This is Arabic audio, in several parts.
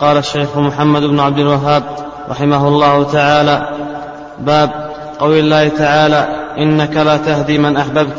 قال الشيخ محمد بن عبد الوهاب رحمه الله تعالى باب قول الله تعالى إنك لا تهدي من أحببت.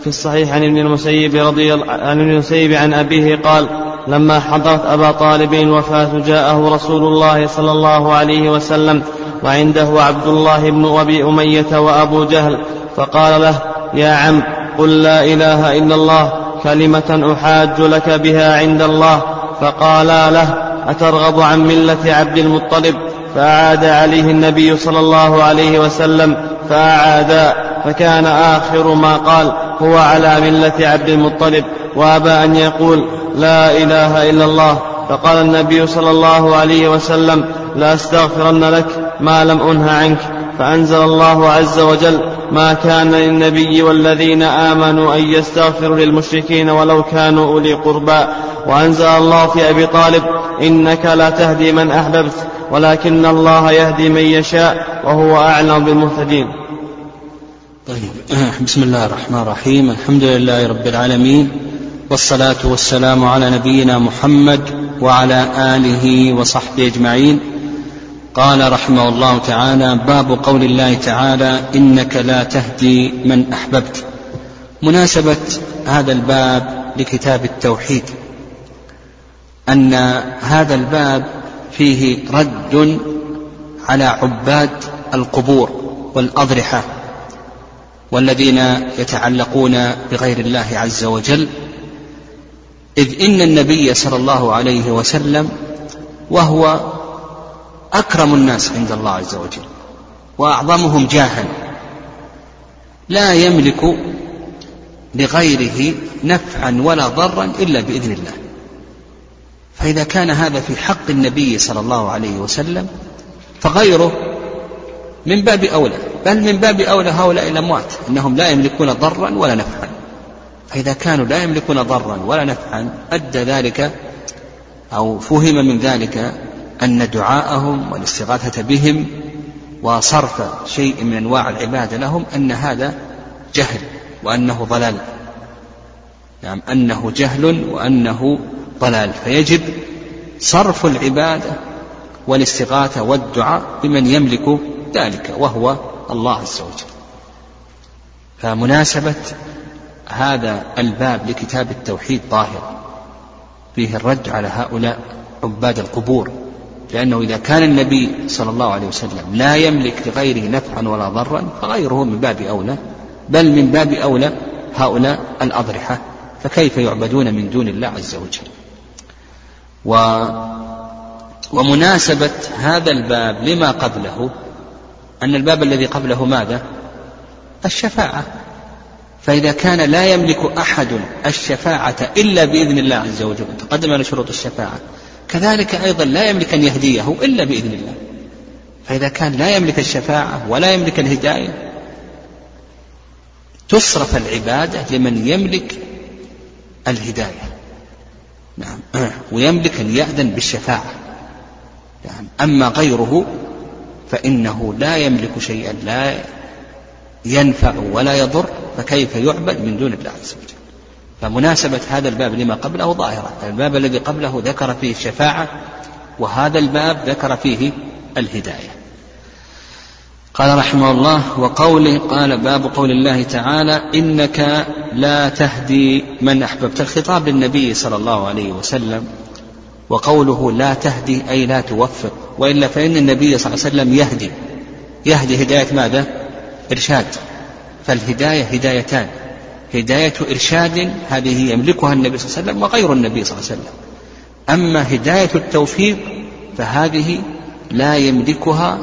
في الصحيح عن ابن المسيب رضي عن ابن المسيب عن أبيه قال لما حضرت أبا طالب الوفاة جاءه رسول الله صلى الله عليه وسلم وعنده عبد الله بن أبي أمية وأبو جهل فقال له يا عم قل لا إله إلا الله كلمة أحاج لك بها عند الله. فقالا له أترغب عن ملة عبد المطلب؟ فأعاد عليه النبي صلى الله عليه وسلم فأعادا فكان آخر ما قال هو على ملة عبد المطلب. وأبى أن يقول لا إله إلا الله. فقال النبي صلى الله عليه وسلم لأستغفرن لك ما لم أنه عنك. فأنزل الله عز وجل ما كان للنبي والذين آمنوا أن يستغفروا للمشركين ولو كانوا أولي قربى. وأنزل الله في أبي طالب إنك لا تهدي من أحببت ولكن الله يهدي من يشاء وهو أعلم بالمهتدين. طيب. بسم الله الرحمن الرحيم. الحمد لله رب العالمين والصلاة والسلام على نبينا محمد وعلى آله وصحبه أجمعين. قال رحمه الله تعالى باب قول الله تعالى إنك لا تهدي من أحببت. مناسبة هذا الباب لكتاب التوحيد أن هذا الباب فيه رد على عباد القبور والأضرحة والذين يتعلقون بغير الله عز وجل إذ إن النبي صلى الله عليه وسلم وهو أكرم الناس عند الله عز وجل وأعظمهم جاها. لا يملك لغيره نفعا ولا ضرا إلا بإذن الله. فإذا كان هذا في حق النبي صلى الله عليه وسلم فغيره من باب أولى بل من باب أولى هؤلاء الأموات أنهم لا يملكون ضرا ولا نفعا. فإذا كانوا لا يملكون ضرا ولا نفعا أدى ذلك أو فهم من ذلك أن دعاءهم والاستغاثة بهم وصرف شيء من أنواع العبادة لهم أن هذا جهل وأنه ضلال. نعم أنه جهل وأنه ضلال. فيجب صرف العبادة والاستغاثة والدعاء بمن يملك ذلك وهو الله عز وجل. فمناسبة هذا الباب لكتاب التوحيد ظاهر فيه الرد على هؤلاء عباد القبور. لأنه إذا كان النبي صلى الله عليه وسلم لا يملك لغيره نفعا ولا ضرا فغيره من باب أولى بل من باب أولى هؤلاء الأضرحة فكيف يعبدون من دون الله عز وجل؟ و ومناسبة هذا الباب لما قبله أن الباب الذي قبله ماذا؟ الشفاعة. فإذا كان لا يملك أحد الشفاعة إلا بإذن الله عز وجل تقدم على شروط الشفاعة. كذلك أيضا لا يملك أن يهديه إلا بإذن الله. فإذا كان لا يملك الشفاعة ولا يملك الهداية تصرف العبادة لمن يملك الهداية. نعم. ويملك أن يأذن بالشفاعة. نعم. أما غيره فإنه لا يملك شيئا لا ينفع ولا يضر فكيف يعبد من دون الله عز وجل؟ فمناسبة هذا الباب لما قبله ظاهرة. الباب الذي قبله ذكر فيه الشفاعة وهذا الباب ذكر فيه الهداية. قال رحمه الله وقوله قال باب قول الله تعالى إنك لا تهدي من أحببت. الخطاب للنبي صلى الله عليه وسلم وقوله لا تهدي أي لا توفق. وإلا فإن النبي صلى الله عليه وسلم يهدي. يهدي هداية ماذا؟ إرشاد. فالهداية هدايتان. هداية إرشاد هذه يملكها النبي صلى الله عليه وسلم وغير النبي صلى الله عليه وسلم. أما هداية التوفيق فهذه لا يملكها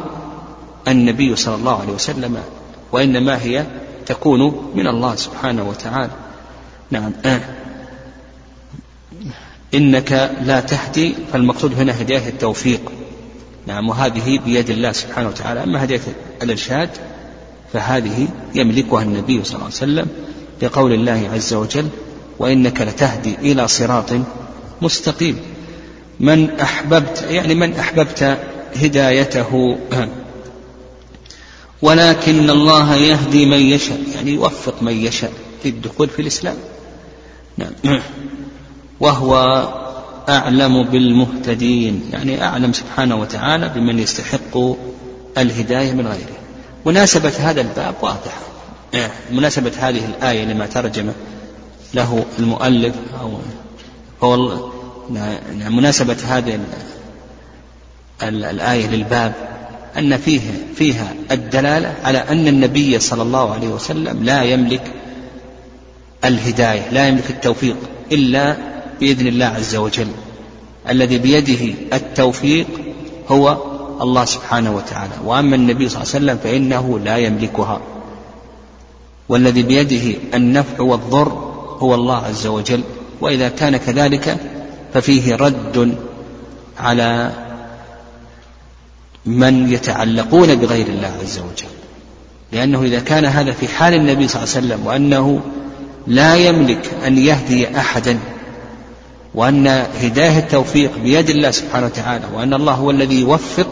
النبي صلى الله عليه وسلم وإنما هي تكون من الله سبحانه وتعالى. نعم. آه. إنك لا تهدي فالمقصود هنا هداية التوفيق. نعم وهذه بيد الله سبحانه وتعالى. أما هداية الإرشاد فهذه يملكها النبي صلى الله عليه وسلم. لقول الله عز وجل وإنك لتهدي إلى صراط مستقيم. من أحببت يعني من أحببت هدايته. ولكن الله يهدي من يشاء يعني يوفق من يشاء للدخول في الإسلام. نعم وهو أعلم بالمهتدين يعني أعلم سبحانه وتعالى بمن يستحق الهداية من غيره. مناسبة هذا الباب واضحة. إيه، مناسبة هذه الآية لما ترجم له المؤلف أو هو مناسبة هذه الآية للباب أن فيه فيها الدلالة على أن النبي صلى الله عليه وسلم لا يملك الهداية لا يملك التوفيق إلا بإذن الله عز وجل. الذي بيده التوفيق هو الله سبحانه وتعالى. وأما النبي صلى الله عليه وسلم فإنه لا يملكها. والذي بيده النفع والضر هو الله عز وجل وإذا كان كذلك ففيه رد على من يتعلقون بغير الله عز وجل. لأنه إذا كان هذا في حال النبي صلى الله عليه وسلم وأنه لا يملك أن يهدي أحدا وأن هداية التوفيق بيد الله سبحانه وتعالى وأن الله هو الذي يوفق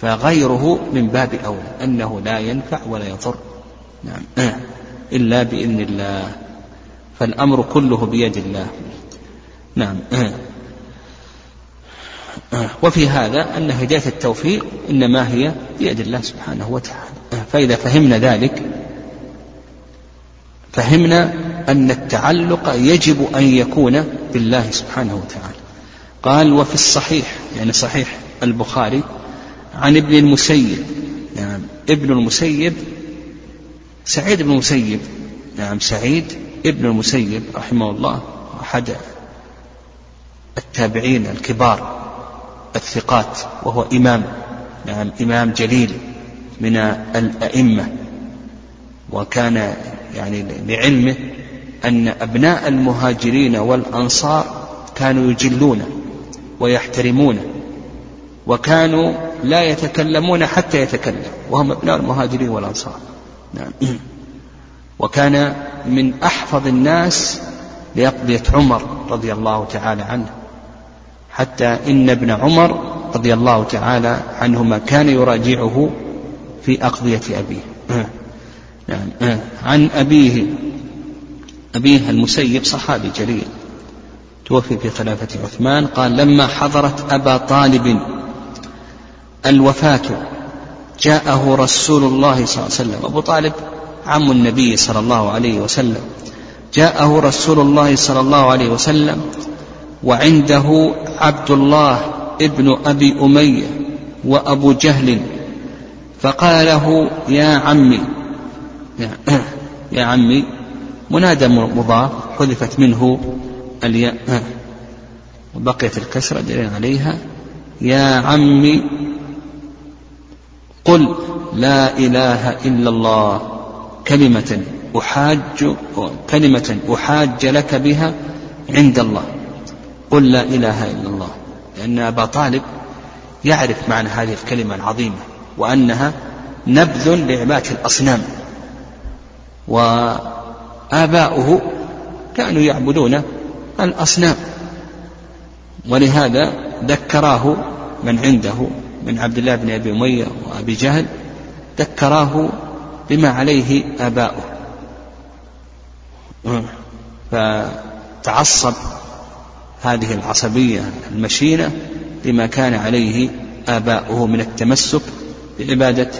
فغيره من باب أولى أنه لا ينفع ولا يضر. نعم. إلا بإذن الله. فالأمر كله بيد الله. نعم. وفي هذا أن هداية التوفيق إنما هي بيد الله سبحانه وتعالى. فإذا فهمنا ذلك فهمنا أن التعلق يجب أن يكون بالله سبحانه وتعالى. قال وفي الصحيح يعني صحيح البخاري عن ابن المسيب. نعم. ابن المسيب سعيد بن المسيب. نعم سعيد ابن المسيب رحمه الله أحد التابعين الكبار الثقات وهو إمام. نعم إمام جليل من الأئمة. وكان يعني لعلمه أن أبناء المهاجرين والأنصار كانوا يجلونه ويحترمونه وكانوا لا يتكلمون حتى يتكلم وهم أبناء المهاجرين والأنصار. نعم. وكان من أحفظ الناس لأقضية عمر رضي الله تعالى عنه. حتى إن ابن عمر رضي الله تعالى عنهما كان يراجعه في أقضية أبيه. نعم. عن أبيه أبيه المسيب صحابي جليل توفي في خلافة عثمان قال لما حضرت أبا طالب الوفاة جاءه رسول الله صلى الله عليه وسلم. أبو طالب عم النبي صلى الله عليه وسلم. جاءه رسول الله صلى الله عليه وسلم وعنده عبد الله ابن أبي أمية وأبو جهل. فقال له يا عمي. يا عمي منادى مضاف حذفت منه الياء وبقيت الكسرة دليل عليها. يا عمي قل لا إله إلا الله كلمة أحاج كلمة أحاج لك بها عند الله. قل لا إله إلا الله. لأن أبا طالب يعرف معنى هذه الكلمة العظيمة وأنها نبذ لعبادة الأصنام. وآباؤه كانوا يعبدون الأصنام. ولهذا ذكراه من عنده. من عبد الله بن أبي أمية وأبي جهل ذكراه بما عليه آباؤه. فتعصب هذه العصبية المشينة لما كان عليه آباؤه من التمسك بعبادة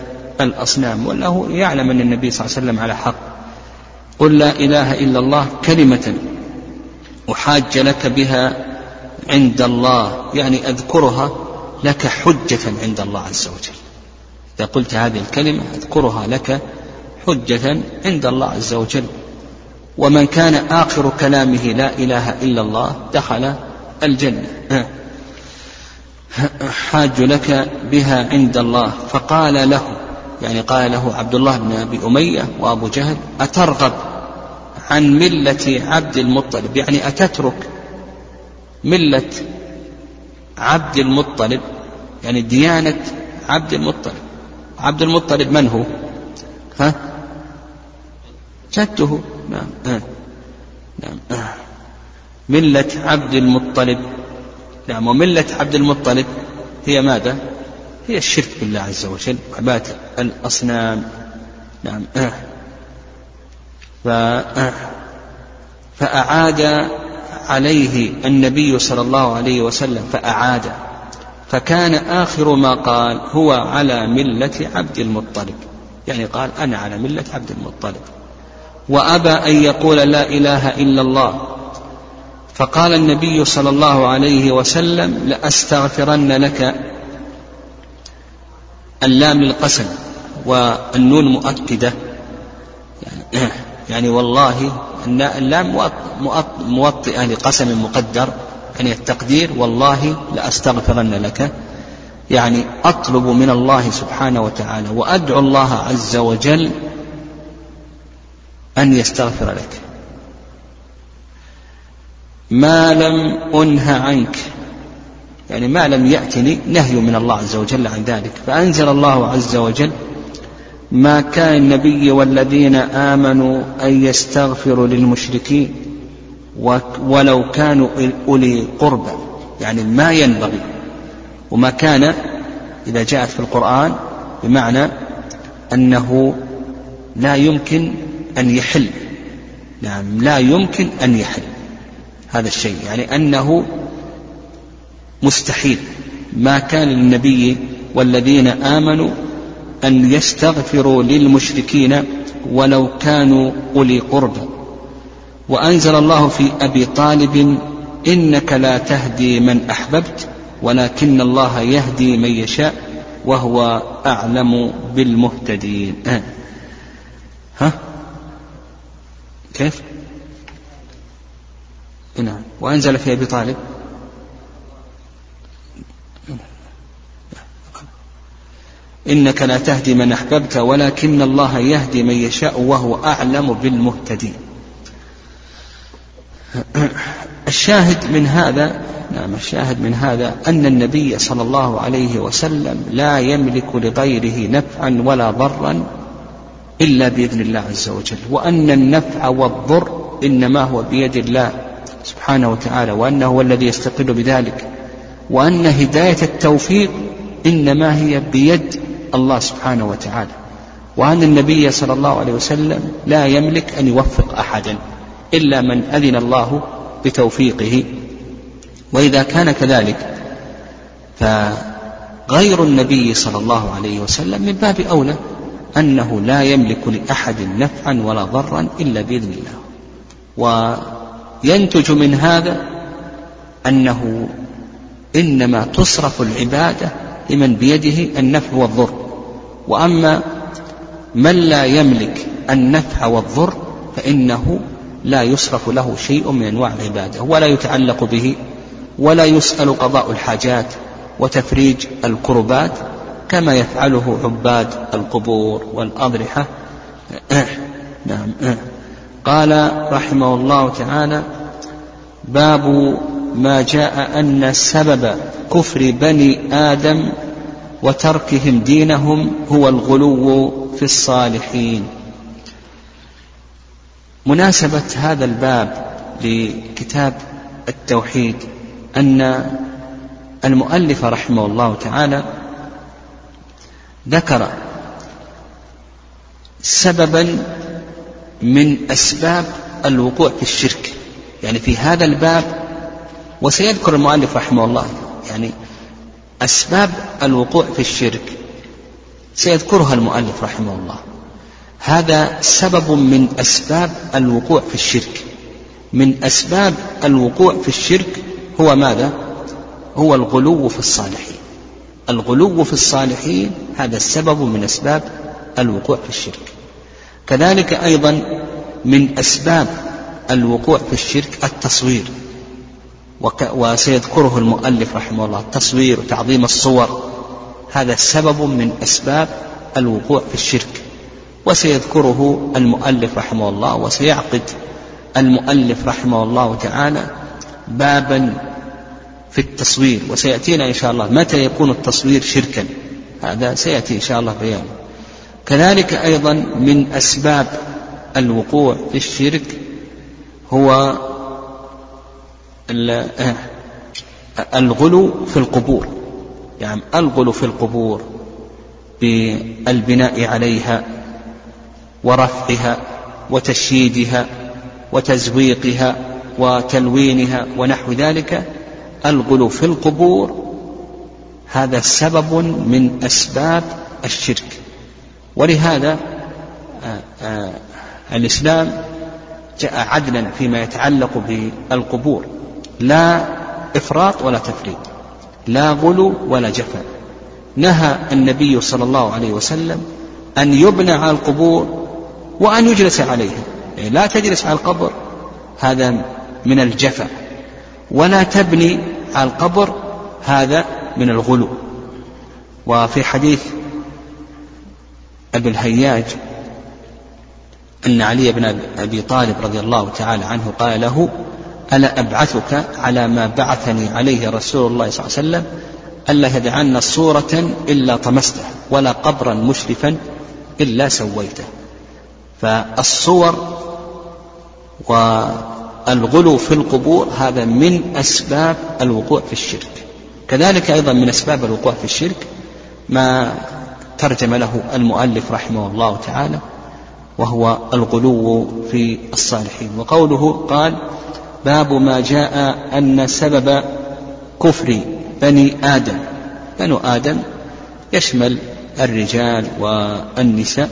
الأصنام والله يعلم أن النبي صلى الله عليه وسلم على حق. قل لا إله إلا الله كلمة أحاج لك بها عند الله يعني أذكرها لك حجة عند الله عز وجل. إذا قلت هذه الكلمة أذكرها لك حجة عند الله عز وجل. ومن كان آخر كلامه لا إله إلا الله دخل الجنة. حاج لك بها عند الله. فقال له يعني قال له عبد الله بن أبي أمية وأبو جهل أترغب عن ملة عبد المطلب؟ يعني أتترك ملة عبد المطلب يعني ديانة عبد المطلب عبد المطلب من هو ها جدته نعم آه. نعم آه. ملة عبد المطلب نعم وملة عبد المطلب هي ماذا؟ هي الشرك بالله عز وجل وعبادة الأصنام نعم آه. فأعاد عليه النبي صلى الله عليه وسلم فأعاد. فكان آخر ما قال هو على ملة عبد المطلب. يعني قال أنا على ملة عبد المطلب. وأبى أن يقول لا إله إلا الله. فقال النبي صلى الله عليه وسلم لأستغفرن لك اللام للقسم والنون مؤكدة. يعني, يعني والله اللام موطئة لقسم مقدر يعني التقدير والله لأستغفرن لك. يعني أطلب من الله سبحانه وتعالى وأدعو الله عز وجل أن يستغفر لك. ما لم أنه عنك يعني ما لم يأتني نهي من الله عز وجل عن ذلك. فأنزل الله عز وجل ما كان النبي والذين آمنوا أن يستغفروا للمشركين ولو كانوا أولي قربى. يعني ما ينبغي. وما كان إذا جاءت في القرآن بمعنى أنه لا يمكن أن يحل. نعم لا يمكن أن يحل هذا الشيء. يعني أنه مستحيل. ما كان للنبي والذين آمنوا أن يستغفروا للمشركين ولو كانوا أولي قربى وأنزل الله في أبي طالب إنك لا تهدي من أحببت ولكن الله يهدي من يشاء وهو أعلم بالمهتدين. آه. ها؟ كيف؟ نعم. وأنزل في أبي طالب إنك لا تهدي من أحببت ولكن الله يهدي من يشاء وهو أعلم بالمهتدين الشاهد من هذا نعم الشاهد من هذا أن النبي صلى الله عليه وسلم لا يملك لغيره نفعا ولا ضرا إلا بإذن الله عز وجل وأن النفع والضر إنما هو بيد الله سبحانه وتعالى وأنه هو الذي يستقل بذلك وأن هداية التوفيق إنما هي بيد الله سبحانه وتعالى. وأن النبي صلى الله عليه وسلم لا يملك أن يوفق أحدا إلا من أذن الله بتوفيقه. وإذا كان كذلك فغير النبي صلى الله عليه وسلم من باب أولى أنه لا يملك لأحد نفعا ولا ضرا إلا بإذن الله. وينتج من هذا أنه إنما تصرف العبادة لمن بيده النفع والضر. وأما من لا يملك النفع والضر فإنه لا يصرف له شيء من أنواع العبادة ولا يتعلق به ولا يسأل قضاء الحاجات وتفريج الكربات كما يفعله عباد القبور والأضرحة. نعم. قال رحمه الله تعالى باب ما جاء أن سبب كفر بني آدم وتركهم دينهم هو الغلو في الصالحين. مناسبة هذا الباب لكتاب التوحيد أن المؤلف رحمه الله تعالى ذكر سببا من أسباب الوقوع في الشرك. يعني في هذا الباب وسيذكر المؤلف رحمه الله يعني أسباب الوقوع في الشرك سيذكرها المؤلف رحمه الله. هذا سبب من أسباب الوقوع في الشرك. من أسباب الوقوع في الشرك هو ماذا؟ هو الغلو في الصالحين. الغلو في الصالحين هذا السبب من أسباب الوقوع في الشرك. كذلك أيضا من أسباب الوقوع في الشرك التصوير. وسيذكره المؤلف رحمه الله. التصوير وتعظيم الصور. هذا سبب من أسباب الوقوع في الشرك. وسيذكره المؤلف رحمه الله وسيعقد المؤلف رحمه الله تعالى بابا في التصوير. وسيأتينا إن شاء الله متى يكون التصوير شركا. هذا سيأتي إن شاء الله بيانه كذلك أيضا من أسباب الوقوع في الشرك هو الغلو في القبور. يعني الغلو في القبور بالبناء عليها ورفعها وتشييدها وتزويقها وتلوينها ونحو ذلك الغلو في القبور هذا سبب من أسباب الشرك. ولهذا آه، آه، الإسلام جاء عدلا فيما يتعلق بالقبور. لا إفراط ولا تفريط لا غلو ولا جفا نهى النبي صلى الله عليه وسلم أن يبنى على القبور وأن يجلس عليها. يعني لا تجلس على القبر هذا من الجفا ولا تبني على القبر هذا من الغلو. وفي حديث أبي الهياج أن علي بن أبي طالب رضي الله تعالى عنه قال له ألا أبعثك على ما بعثني عليه رسول الله صلى الله عليه وسلم ألا يدعن صورة إلا طمسته ولا قبرا مشرفا إلا سويته. فالصور والغلو في القبور هذا من أسباب الوقوع في الشرك. كذلك أيضا من أسباب الوقوع في الشرك ما ترجم له المؤلف رحمه الله تعالى وهو الغلو في الصالحين. وقوله قال باب ما جاء أن سبب كفر بني آدم. بنو آدم يشمل الرجال والنساء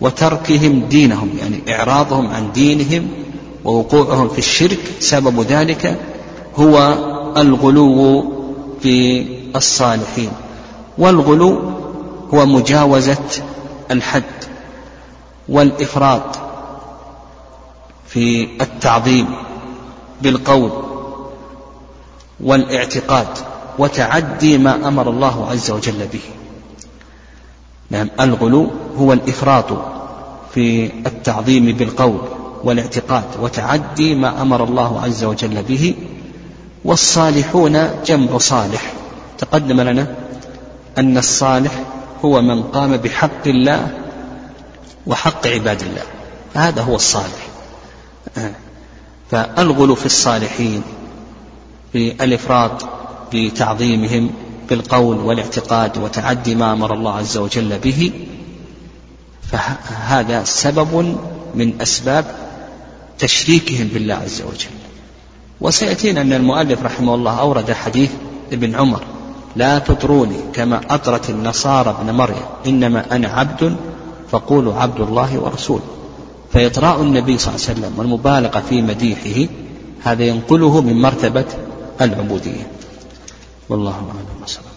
وتركهم دينهم يعني إعراضهم عن دينهم ووقوعهم في الشرك. سبب ذلك هو الغلو في الصالحين. والغلو هو مجاوزة الحد والإفراط في التعظيم. بالقول والاعتقاد وتعدي ما أمر الله عز وجل به. نعم الغلو هو الإفراط في التعظيم بالقول والاعتقاد وتعدي ما أمر الله عز وجل به. والصالحون جمع صالح. تقدم لنا أن الصالح هو من قام بحق الله وحق عباد الله. فهذا هو الصالح. فالغلو في الصالحين في الافراط بتعظيمهم بالقول والاعتقاد وتعدي ما أمر الله عز وجل به. فهذا سبب من أسباب تشريكهم بالله عز وجل. وسيأتينا أن المؤلف رحمه الله أورد حديث ابن عمر لا تطروني كما أطرت النصارى ابن مريم إنما أنا عبد فقولوا عبد الله ورسوله. فإطراء النبي صلى الله عليه وسلم والمبالغة في مديحه هذا ينقله من مرتبة العبودية. والله أعلم. وسلم